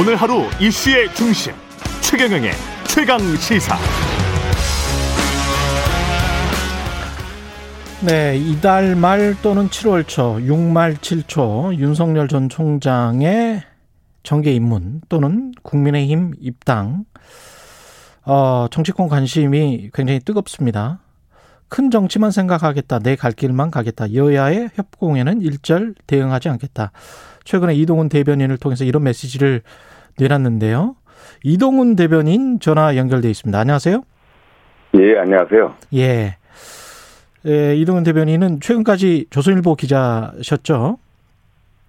오늘 하루 이슈의 중심 최경영의 최강 시사. 네, 이달 말 또는 7월 초, 6말 7초 윤석열 전 총장의 정계 입문 또는 국민의힘 입당 어, 정치권 관심이 굉장히 뜨겁습니다. 큰 정치만 생각하겠다. 내 갈 길만 가겠다. 여야의 협공에는 일절 대응하지 않겠다. 최근에 이동훈 대변인을 통해서 이런 메시지를 내놨는데요. 이동훈 대변인 전화 연결돼 있습니다. 안녕하세요. 예, 안녕하세요. 예. 예, 이동훈 대변인은 최근까지 조선일보 기자셨죠?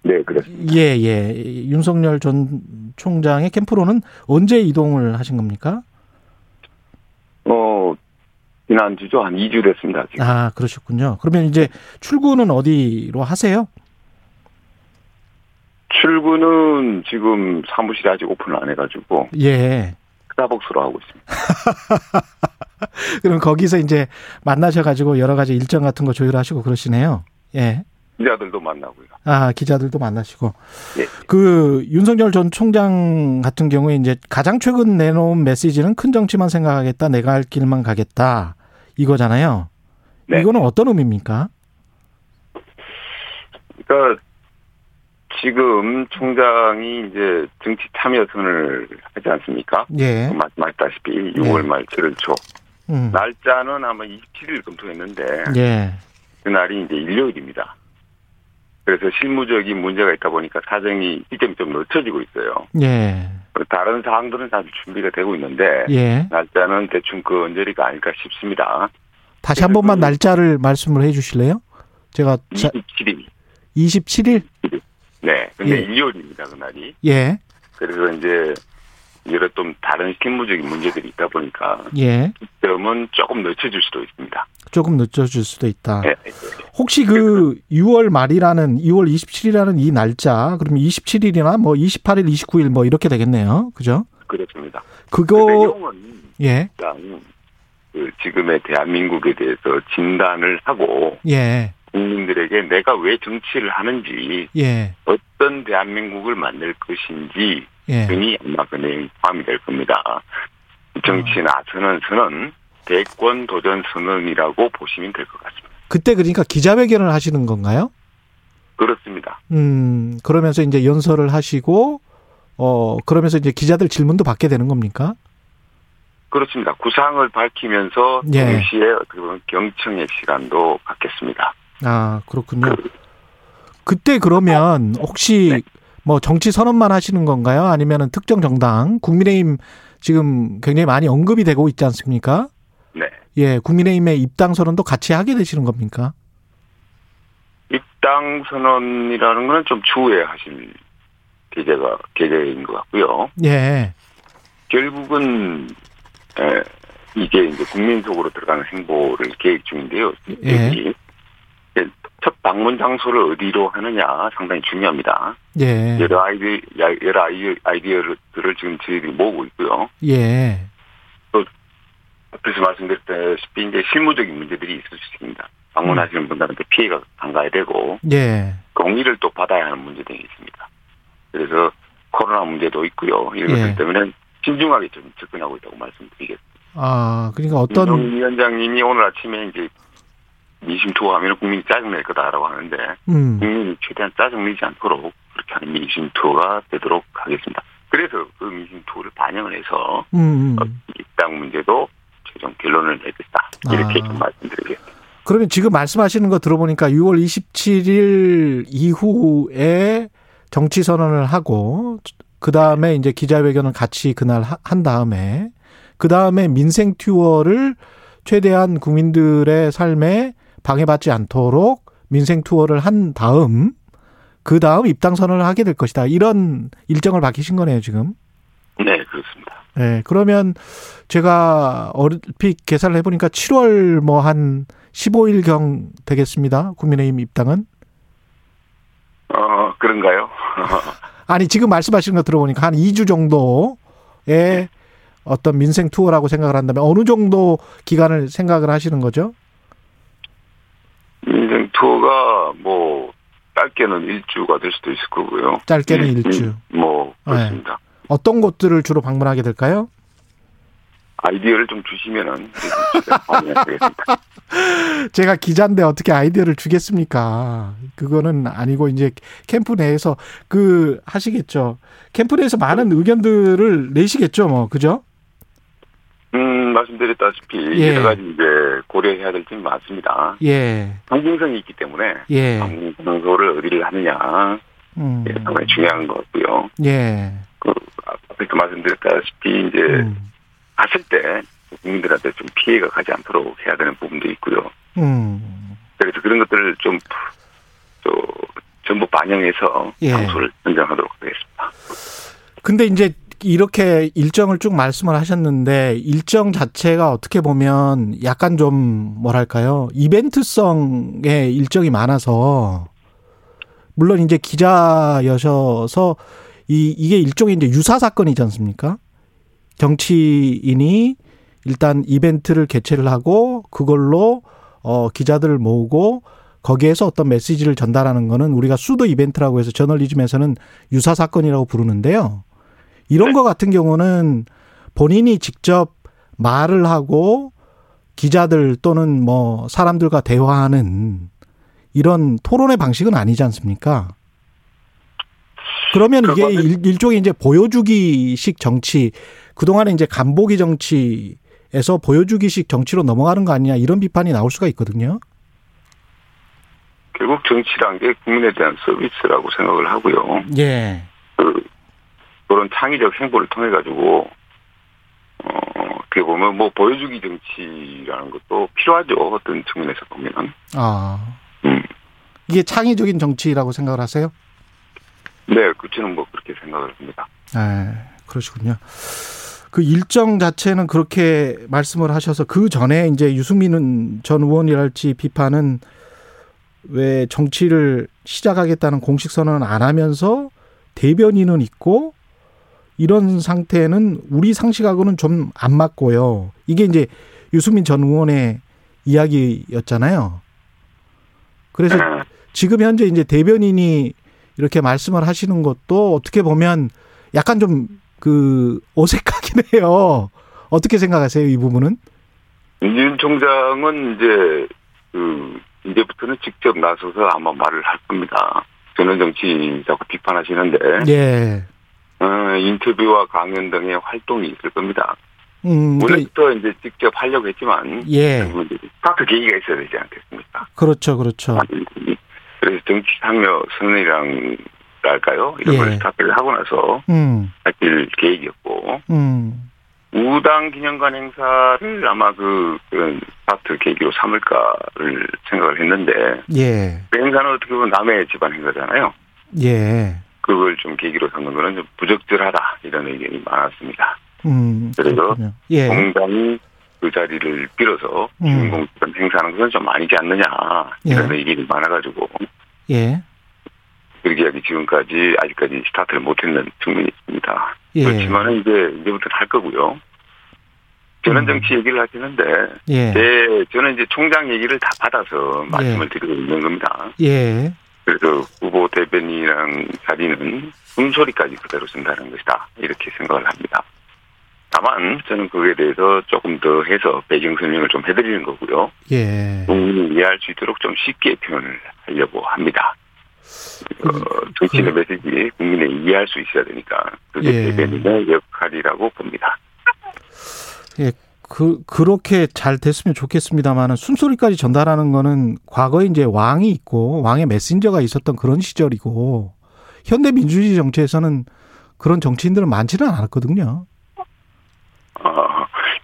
네, 그렇습니다. 예, 예. 윤석열 전 총장의 캠프로는 언제 이동을 하신 겁니까? 어, 지난주죠. 한 2주 됐습니다. 지금. 아, 그러셨군요. 그러면 이제 출근은 어디로 하세요? 출근은 지금 사무실이 아직 오픈을 안 해가지고 예. 스타벅스로 하고 있습니다. 그럼 거기서 이제 만나셔가지고 여러 가지 일정 같은 거 조율하시고 그러시네요. 예. 기자들도 만나고요. 아, 기자들도 만나시고. 예. 그 윤석열 전 총장 같은 경우에 이제 가장 최근 내놓은 메시지는 큰 정치만 생각하겠다. 내가 할 길만 가겠다. 이거잖아요. 네. 이거는 어떤 의미입니까? 그러니까 지금 총장이 이제 정치 참여 선을 하지 않습니까? 예. 말씀하셨다시피 6월 말 7월 초. 음. 날짜는 아마 27일 검토했는데 예. 그날이 이제 일요일입니다. 그래서 실무적인 문제가 있다 보니까 사정이 시점이 좀 늦춰지고 있어요. 예. 다른 사항들은 사실 준비가 되고 있는데 예. 날짜는 대충 그 언저리가 아닐까 싶습니다. 다시 한 번만 날짜를 말씀을 해 주실래요? 제가 자, 27일. 27일? 네. 근데 예. 일요일입니다, 그날이. 예. 그래서 이제 여러 좀 다른 실무적인 문제들이 있다 보니까 예. 시점은 조금 늦춰질 수도 있습니다. 조금 늦춰질 수도 있다. 네. 혹시 그 6월 말이라는 2월 27일이라는 이 날짜 그러면 27일이나 뭐 28일, 29일 뭐 이렇게 되겠네요. 그죠? 그렇습니다. 그거 예. 일단 그 지금의 대한민국에 대해서 진단을 하고 예. 국민들에게 내가 왜 정치를 하는지 예. 어떤 대한민국을 만들 것인지 예. 등이 아마 그 내용이 포함이 될 겁니다. 정치에 나서는 선언, 대권 도전 선언이라고 보시면 될 것 같습니다. 그때 그러니까 기자회견을 하시는 건가요? 그렇습니다. 음, 그러면서 이제 연설을 하시고 어, 그러면서 이제 기자들 질문도 받게 되는 겁니까? 그렇습니다. 구상을 밝히면서 예. 동시에 어떻게 보면 경청의 시간도 갖겠습니다. 아, 그렇군요. 그때 그러면 혹시 네. 뭐 정치 선언만 하시는 건가요? 아니면은 특정 정당, 국민의힘 지금 굉장히 많이 언급이 되고 있지 않습니까? 네. 예, 국민의힘의 입당 선언도 같이 하게 되시는 겁니까? 입당 선언이라는 거는 좀 추후에 하실 계제가 계제인 것 같고요. 예, 결국은 에, 이게 이제 국민 속으로 들어가는 행보를 계획 중인데요. 예. 첫 방문 장소를 어디로 하느냐 상당히 중요합니다. 예, 여러 아이디 여러 아이- 아이디어들을 지금 저희들이 모으고 있고요. 예, 앞에서 말씀드렸다시피 이제 실무적인 문제들이 있을 수 있습니다. 방문하시는 분들한테 피해가 안 가야 되고 예, 공의를 또 받아야 하는 문제 등이 있습니다. 그래서 코로나 문제도 있고요. 이런 예. 것들 때문에 신중하게 좀 접근하고 있다고 말씀드리겠습니다. 아, 그러니까 어떤, 위원장님이 오늘 아침에 이제 민심 투어하면 국민이 짜증낼 거다라고 하는데 음, 국민이 최대한 짜증내지 않도록 그렇게 하는 민심 투어가 되도록 하겠습니다. 그래서 그 민심 투어를 반영을 해서 음, 어, 음. 입당 문제도 최종 결론을 내겠다 이렇게 아. 좀 말씀드리겠습니다. 그러면 지금 말씀하시는 거 들어보니까 6월 27일 이후에 정치 선언을 하고 그 다음에 이제 기자회견을 같이 그날 하- 한 다음에 그 다음에 민생 투어를 최대한 국민들의 삶에 방해받지 않도록 민생 투어를 한 다음 그 다음 입당 선언을 하게 될 것이다 이런 일정을 밝히신 거네요 지금. 네 그렇습니다. 네, 그러면 제가 얼핏 계산을 해보니까 7월 뭐 한 15일경 되겠습니다. 국민의힘 입당은. 어 그런가요? 아니, 지금 말씀하시는 거 들어보니까 한 2주 정도의 어떤 민생 투어라고 생각을 한다면 어느 정도 기간을 생각을 하시는 거죠? 민생 투어가 뭐 짧게는 일주가 될 수도 있을 거고요. 짧게는 일- 일주. 뭐 그렇습니다. 어떤 곳들을 주로 방문하게 될까요? 아이디어를 좀 주시면은. 제가 기자인데 어떻게 아이디어를 주겠습니까? 그거는 아니고 이제 캠프 내에서 그 하시겠죠. 캠프 내에서 많은 의견들을 내시겠죠, 뭐 그죠? 음 말씀드렸다시피 예. 여러 가지 이제 고려해야 될 점이 많습니다. 예, 상징성이 있기 때문에 예, 장소를 어디를 하느냐 음, 예, 상당히 중요한 것 같고요. 예, 그 앞에도 말씀드렸다시피 이제 음, 갔을 때 국민들한테 좀 피해가 가지 않도록 해야 되는 부분도 있고요. 음, 그래서 그런 것들을 좀, 또, 전부 반영해서 예. 장소를 선정하도록 하겠습니다. 근데 이제 이렇게 일정을 쭉 말씀을 하셨는데 일정 자체가 어떻게 보면 약간 좀 뭐랄까요 이벤트성의 일정이 많아서 물론 이제 기자여셔서 이 이게 일종의 이제 유사 사건이지 않습니까? 정치인이 일단 이벤트를 개최를 하고 그걸로 어 기자들을 모으고 거기에서 어떤 메시지를 전달하는 거는 우리가 수도 이벤트라고 해서 저널리즘에서는 유사 사건이라고 부르는데요. 이런 네. 거 같은 경우는 본인이 직접 말을 하고 기자들 또는 뭐 사람들과 대화하는 이런 토론의 방식은 아니지 않습니까? 그러면 이게 일, 일종의 이제 보여주기식 정치, 그동안에 이제 간보기 정치에서 보여주기식 정치로 넘어가는 거 아니냐 이런 비판이 나올 수가 있거든요. 결국 정치란 게 국민에 대한 서비스라고 생각을 하고요. 예. 그, 그런 창의적 행보를 통해 가지고, 어, 어떻게 보면 뭐 보여주기 정치라는 것도 필요하죠. 어떤 측면에서 보면. 아. 음. 이게 창의적인 정치라고 생각을 하세요? 네, 그 저는 뭐 그렇게 생각을 합니다. 네, 그러시군요. 그 일정 자체는 그렇게 말씀을 하셔서 그 전에 이제 유승민 전 의원이랄지 비판은 왜 정치를 시작하겠다는 공식 선언을 안 하면서 대변인은 있고 이런 상태는 우리 상식하고는 좀 안 맞고요. 이게 이제 유승민 전 의원의 이야기였잖아요. 그래서 네. 지금 현재 이제 대변인이 이렇게 말씀을 하시는 것도 어떻게 보면 약간 좀 그 어색하긴 해요. 어떻게 생각하세요, 이 부분은? 윤 총장은 이제 그 이제부터는 직접 나서서 아마 말을 할 겁니다. 전원 정치 자꾸 비판하시는데 예. 어, 인터뷰와 강연 등의 활동이 있을 겁니다. 음, 그, 원래부터 이제 직접 하려고 했지만 예. 스타트 계기가 있어야 되지 않겠습니까? 그렇죠, 그렇죠. 그래서 정치 참여 선언이랑 랄까요? 이런 예. 걸 스타트를 하고 나서 음, 하길 계획이었고 음, 우당 기념관 행사를 아마 그 그런 스타트 계기로 삼을까를 생각을 했는데 예, 그 행사는 어떻게 보면 남의 집안 행사잖아요. 예. 그걸 좀 계기로 삼는 거는 좀 부적절하다 이런 의견이 많았습니다. 음, 그래서. 예, 공당이 그 자리를 빌어서 음. 주인공 그런 행사하는 것은 좀 아니지 않느냐 이런 예. 의견이 많아가지고 예, 하기 지금까지 아직까지 스타트를 못했는 측면이 있습니다. 예. 그렇지만은 이제 이제부터 할 거고요. 전원 음. 정치 얘기를 하시는데 예, 네, 저는 이제 총장 얘기를 다 받아서 말씀을 드리고 있는 겁니다. 예, 그래서 후보 대변인이랑 자리는 숨소리까지 그대로 쓴다는 것이다. 이렇게 생각을 합니다. 다만 저는 그에 대해서 조금 더 해서 배경 설명을 좀 해드리는 거고요. 예. 국민이 이해할 수 있도록 좀 쉽게 표현을 하려고 합니다. 어, 정치인의 메시지 국민에 이해할 수 있어야 되니까 그게 예. 대변인의 역할이라고 봅니다. 예, 그, 그렇게 잘 됐으면 좋겠습니다만은 숨소리까지 전달하는 거는 과거에 이제 왕이 있고 왕의 메신저가 있었던 그런 시절이고 현대 민주주의 정치에서는 그런 정치인들은 많지는 않았거든요. 어,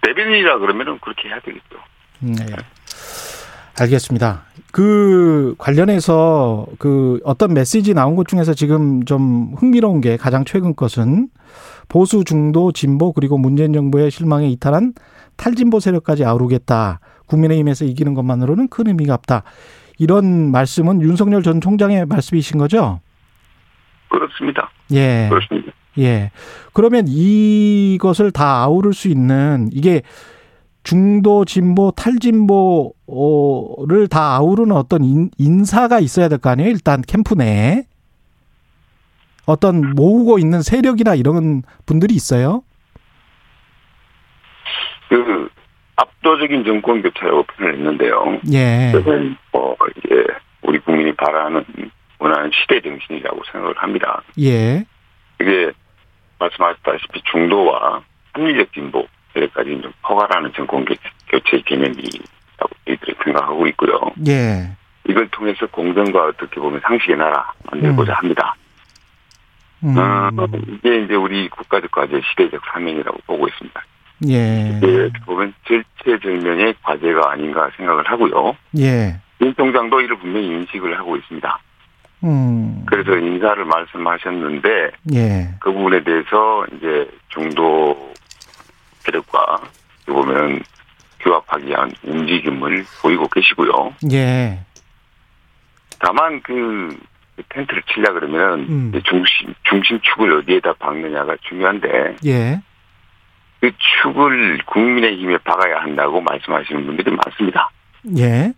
대변인이라 그러면은 그렇게 해야 되겠죠. 음, 네. 알겠습니다. 그 관련해서 그 어떤 메시지 나온 것 중에서 지금 좀 흥미로운 게 가장 최근 것은 보수 중도 진보 그리고 문재인 정부의 실망에 이탈한 탈진보 세력까지 아우르겠다. 국민의힘에서 이기는 것만으로는 큰 의미가 없다. 이런 말씀은 윤석열 전 총장의 말씀이신 거죠? 그렇습니다. 예. 그렇습니다. 예. 그러면 이것을 다 아우를 수 있는 이게 중도 진보 탈진보를 다 아우르는 어떤 인, 인사가 있어야 될 거 아니에요? 일단 캠프 내에. 어떤 모으고 있는 세력이나 이런 분들이 있어요? 그 압도적인 정권 교체라고 표현을 했는데요. 예. 뭐 이제 우리 국민이 바라는 원하는 시대 정신이라고 생각을 합니다. 예. 이게 말씀하셨다시피 중도와 합리적 진보 여기까지 좀 포괄하는 정권 교체 개념이라고 저희들이 생각하고 있고요. 예. 이걸 통해서 공정과 어떻게 보면 상식의 나라 만들고자 음. 합니다. 음. 어, 이게 이제 우리 국가적 과제 시대적 사명이라고 보고 있습니다. 예. 이게 보면 절체절명의 과제가 아닌가 생각을 하고요. 예. 윤 총장도 이를 분명히 인식을 하고 있습니다. 음. 그래서 인사를 말씀하셨는데 예. 그 부분에 대해서 이제 중도 세력과 보면 규합하기 위한 움직임을 보이고 계시고요. 예. 다만 그 텐트를 치려 그러면 음. 중심 중심축을 어디에다 박느냐가 중요한데 예. 그 축을 국민의힘에 박아야 한다고 말씀하시는 분들이 많습니다. 예.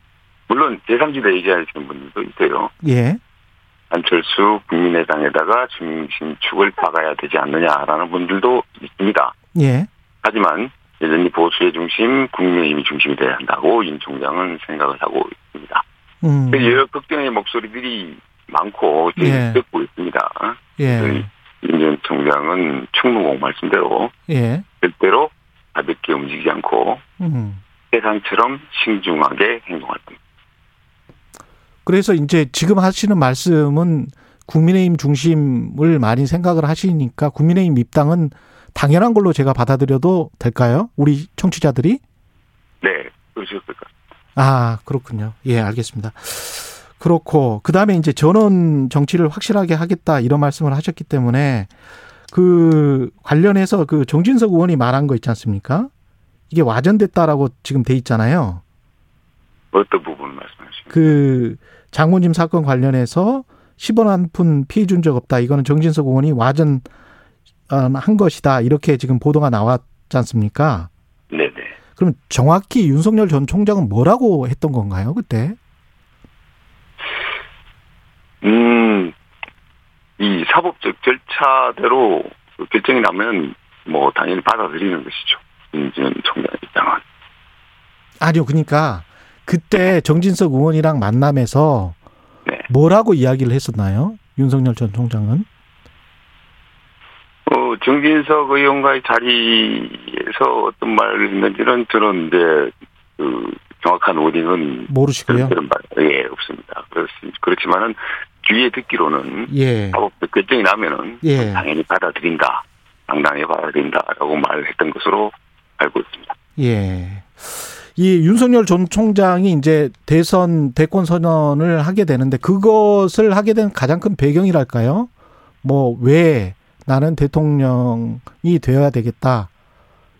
물론 제3지대 얘기하시는 분들도 있어요. 예. 안철수 국민의당에다가 중심축을 박아야 되지 않느냐라는 분들도 있습니다. 예. 하지만 여전히 보수의 중심, 국민의힘이 중심이 돼야 한다고 윤 총장은 생각을 하고 있습니다. 음. 여러 걱정의 목소리들이 많고 예. 듣고 있습니다. 예. 윤 총장은 충무공 말씀대로 예. 절대로 가볍게 움직이지 않고 음. 세상처럼 신중하게 행동할 겁니다. 그래서 이제 지금 하시는 말씀은 국민의힘 중심을 많이 생각을 하시니까 국민의힘 입당은 당연한 걸로 제가 받아들여도 될까요? 우리 청취자들이? 네, 그러실 것 같습니다. 아, 그렇군요. 예, 알겠습니다. 그렇고, 그 다음에 이제 전원 정치를 확실하게 하겠다 이런 말씀을 하셨기 때문에 그 관련해서 그 정진석 의원이 말한 거 있지 않습니까? 이게 와전됐다라고 지금 돼 있잖아요. 어떤 부분을 말씀하시는 그 장모님 사건 관련해서 10원 한 푼 피해 준 적 없다. 이거는 정진석 의원이 와전 어, 한 것이다. 이렇게 지금 보도가 나왔지 않습니까? 네네. 그럼 정확히 윤석열 전 총장은 뭐라고 했던 건가요, 그때? 음, 이 사법적 절차대로 그 결정이 나면 뭐 당연히 받아들이는 것이죠. 윤지현 총장 입장은. 아니요, 그러니까 그때 정진석 의원이랑 만남에서 네. 뭐라고 이야기를 했었나요? 윤석열 전 총장은? 어, 정진석 의원과의 자리에서 어떤 말을 했는지는 저는 이제 그 정확한 워딩은 모르시고요. 그런 말, 예, 없습니다. 그렇, 그렇지만은 뒤에 듣기로는 예. 사법적 결정이 나면은 예. 당연히 받아들인다. 당당히 받아들인다라고 말을 했던 것으로 알고 있습니다. 예. 이 윤석열 전 총장이 이제 대선 대권 선언을 하게 되는데 그것을 하게 된 가장 큰 배경이랄까요? 뭐 왜 나는 대통령이 되어야 되겠다.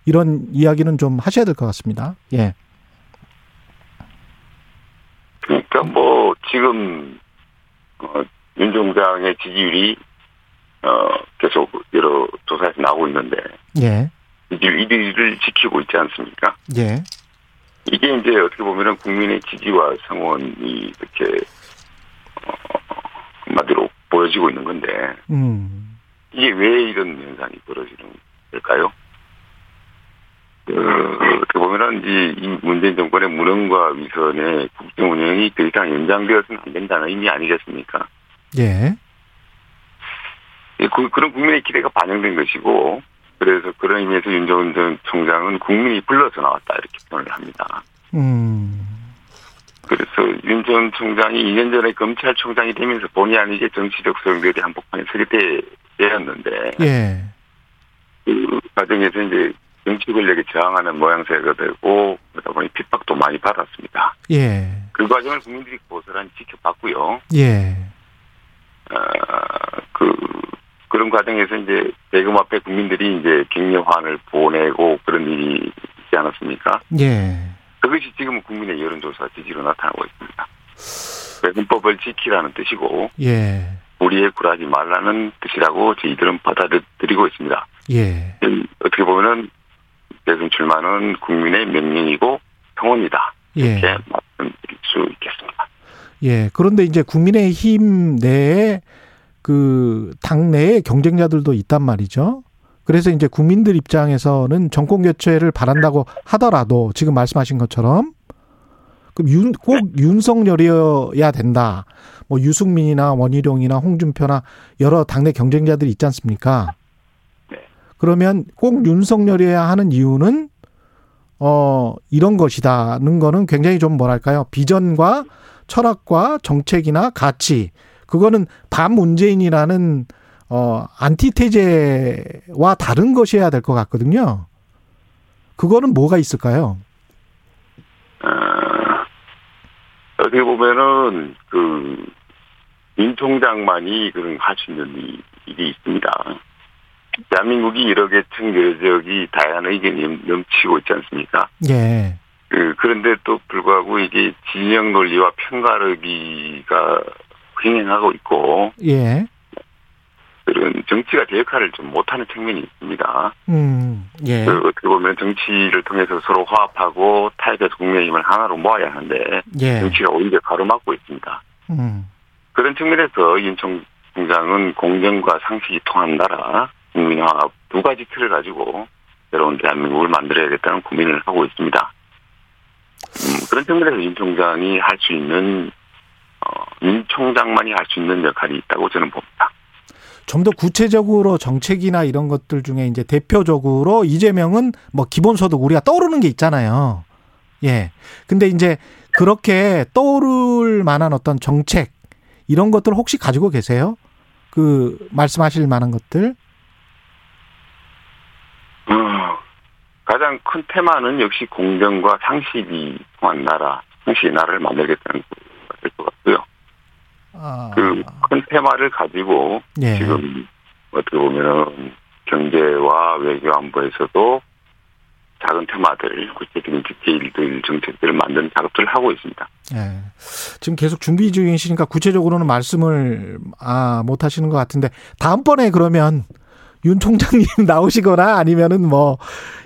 이런 이야기는 좀 하셔야 될 것 같습니다. 예. 그러니까 뭐 지금 어, 윤 총장의 지지율이 어, 계속 여러 조사에서 나오고 있는데 예. 지지율 1위를 지키고 있지 않습니까? 예. 이게 이제 어떻게 보면은 국민의 지지와 성원이 이렇게 어, 한마디로 보여지고 있는 건데 음. 이게 왜 이런 현상이 벌어지는 걸까요? 그, 어떻게 보면은 이 문재인 정권의 무능과 위선의 국정 운영이 더 이상 연장되어서는 안 된다는 의미 아니겠습니까? 예. 예, 그, 그런 국민의 기대가 반영된 것이고, 그래서 그런 의미에서 윤석열 전 총장은 국민이 불러서 나왔다, 이렇게 표현을 합니다. 음. 그래서 윤 전 총장이 2년 전에 검찰총장이 되면서 본의 아니게 정치적 소용돌이 한복판에 서게 되- 되었는데, 예. 그 과정에서 이제 정치 권력에 저항하는 모양새가 되고, 그러다 보니 핍박도 많이 받았습니다. 예. 그 과정을 국민들이 고스란히 지켜봤고요. 예. 어, 그, 그런 과정에서 이제 대금 앞에 국민들이 이제 격려환을 보내고 그런 일이 있지 않았습니까? 예. 그것이 지금 국민의 여론조사 지지로 나타나고 있습니다. 헌법을 지키라는 뜻이고, 예. 우리의 굴하지 말라는 뜻이라고 저희들은 받아들이고 있습니다. 예. 어떻게 보면은 대선 출마는 국민의 명령이고 성원이다. 예. 이렇게 말씀드릴 수 있겠습니다. 예. 그런데 이제 국민의힘 내에 그 당내에 경쟁자들도 있단 말이죠. 그래서 이제 국민들 입장에서는 정권 교체를 바란다고 하더라도 지금 말씀하신 것처럼 그럼 윤, 꼭 윤석열이어야 된다. 뭐 유승민이나 원희룡이나 홍준표나 여러 당내 경쟁자들이 있지 않습니까? 네. 그러면 꼭 윤석열이어야 하는 이유는 어 이런 것이다는 거는 굉장히 좀 뭐랄까요 비전과 철학과 정책이나 가치 그거는 반문재인이라는 어 안티테제와 다른 것이어야 될 것 같거든요. 그거는 뭐가 있을까요? 어, 어떻게 보면은 그윤 총장만이 그런 할 수 있는 일- 일이 있습니다. 대한민국이 이렇게 청교적이 다양한 의견이 넘- 넘치고 있지 않습니까? 예. 그, 그런데 또 불구하고 이게 진영 논리와 편가르기가 횡행하고 있고 예. 그런 정치가 제 역할을 좀 못하는 측면이 있습니다. 음. 예. 그 어떻게 보면 정치를 통해서 서로 화합하고 타협해서 국민의 힘을 하나로 모아야 하는데 예. 정치가 오히려 가로막고 있습니다. 음. 그런 측면에서 윤 총장은 공정과 상식이 통한 나라, 국민화합 두 가지 틀을 가지고 새로운 대한민국을 만들어야겠다는 고민을 하고 있습니다. 음, 그런 측면에서 윤 총장이 할 수 있는 어, 윤 총장만이 할 수 있는 역할이 있다고 저는 봅니다. 좀 더 구체적으로 정책이나 이런 것들 중에 이제 대표적으로 이재명은 뭐 기본소득 우리가 떠오르는 게 있잖아요. 예. 근데 이제 그렇게 떠오를 만한 어떤 정책 이런 것들 혹시 가지고 계세요? 그 말씀하실 만한 것들? 어, 가장 큰 테마는 역시 공정과 상식이 통한 나라, 상식의 나라를 만들겠다는 거가 될 것 같고요. 아, 그큰 테마를 가지고 예. 지금 어떻게 보면은 경제와 외교 안보에서도 작은 테마들, 구체적인 디테일들, 정책들을 만드는 작업들을 하고 있습니다. 예. 지금 계속 준비 중이시니까 구체적으로는 말씀을 아, 못 하시는 것 같은데 다음번에 그러면 윤 총장님 나오시거나 아니면은 뭐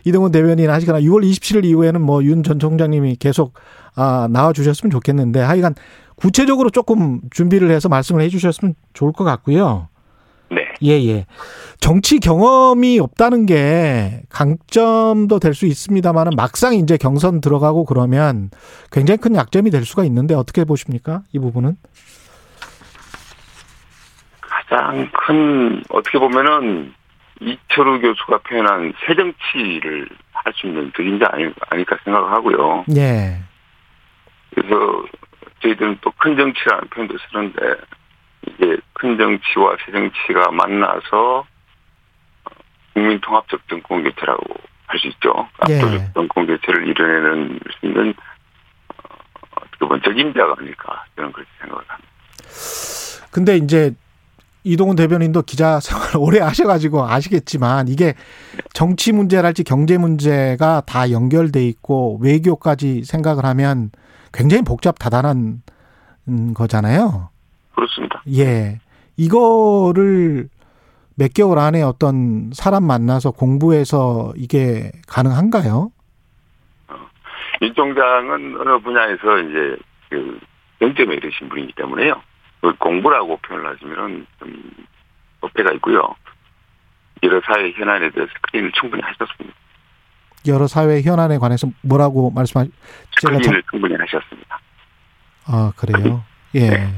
이동훈 대변인 하시거나 6월 27일 이후에는 뭐 윤 전 총장님이 계속 아, 나와 주셨으면 좋겠는데 하여간 구체적으로 조금 준비를 해서 말씀을 해 주셨으면 좋을 것 같고요. 네. 예, 예. 정치 경험이 없다는 게 강점도 될 수 있습니다만은 막상 이제 경선 들어가고 그러면 굉장히 큰 약점이 될 수가 있는데 어떻게 보십니까? 이 부분은? 가장 큰, 어떻게 보면은 이철우 교수가 표현한 새 정치를 할 수 있는 적임자 아니, 아닐까 생각을 하고요. 예. 그래서 저희들은 또 큰 정치라는 표현도 쓰는데 이게 큰 정치와 새 정치가 만나서 국민 통합적 정권 교체라고 할 수 있죠. 예. 압도적 정권 교체를 이뤄내는 수 있는 어, 어떻게 보면 적임자가 아닐까 저는 그렇게 생각을 합니다. 근데 이제 이동훈 대변인도 기자 생활 오래 하셔가지고 아시겠지만 이게 정치 문제랄지 경제 문제가 다 연결돼 있고 외교까지 생각을 하면 굉장히 복잡 다단한 음, 거잖아요. 그렇습니다. 예. 이거를 몇 개월 안에 어떤 사람 만나서 공부해서 이게 가능한가요? 윤 총장은 어느 분야에서 이제 그 영점에 이르신 분이기 때문에요. 그 공부라고 표현을 하시면은 좀 어폐가 있고요. 여러 사회 현안에 대해서 스크린을 충분히 하셨습니다. 여러 사회 현안에 관해서 뭐라고 말씀하 제가 참, 스크린을 충분히 하셨습니다. 아, 그래요. 예. 네.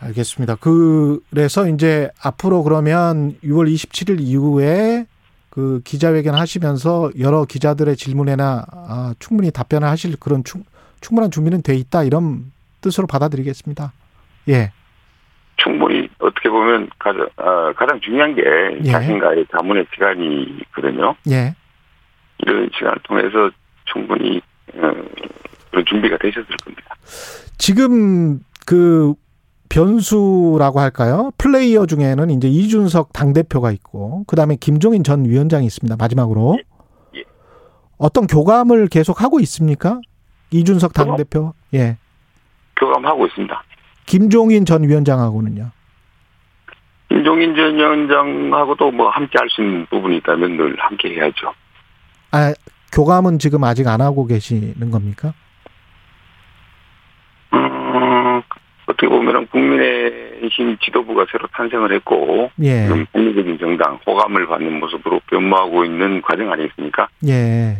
알겠습니다. 그래서 이제 앞으로 그러면 6월 27일 이후에 그 기자회견 하시면서 여러 기자들의 질문에나 아, 충분히 답변을 하실 그런 충, 충분한 준비는 돼 있다 이런 뜻으로 받아들이겠습니다. 예. 충분히 어떻게 보면 가장, 어, 가장 중요한 게 예. 자신과의 자문의 시간이 있거든요. 예. 이런 시간을 통해서 충분히 어, 그런 준비가 되셨을 겁니다. 지금 그 변수라고 할까요? 플레이어 중에는 이제 이준석 당 대표가 있고, 그 다음에 김종인 전 위원장이 있습니다. 마지막으로. 예. 예. 어떤 교감을 계속 하고 있습니까? 이준석 당 대표? 예. 교감하고 있습니다. 김종인 전 위원장하고는요. 김종인 전 위원장하고도 뭐 함께 할 수 있는 부분이 있다면 늘 함께 해야죠. 아, 교감은 지금 아직 안 하고 계시는 겁니까? 음, 어떻게 국민의 국민의힘 지도부가 새로 탄생을 했고 예. 국민적인 정당 호감을 받는 모습으로 변모하고 있는 과정 아니겠습니까? 예.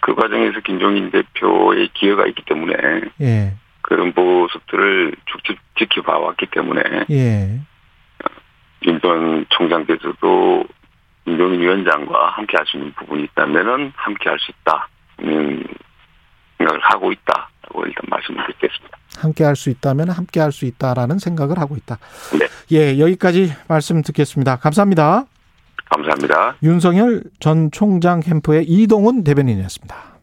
그 과정에서 김종인 대표의 기여가 있기 때문에 예. 그런 모습들을 쭉 지켜봐 왔기 때문에 예. 윤전 총장께서도 김종인 위원장과 함께 할 수 있는 부분이 있다면은 함께 할 수 있다. 는 생각을 하고 있다라고 일단 말씀을 드리겠습니다. 함께 할 수 있다면 함께 할 수 있다라는 생각을 하고 있다. 네. 예, 여기까지 말씀 듣겠습니다. 감사합니다. 감사합니다. 윤석열 전 총장 캠프의 이동훈 대변인이었습니다.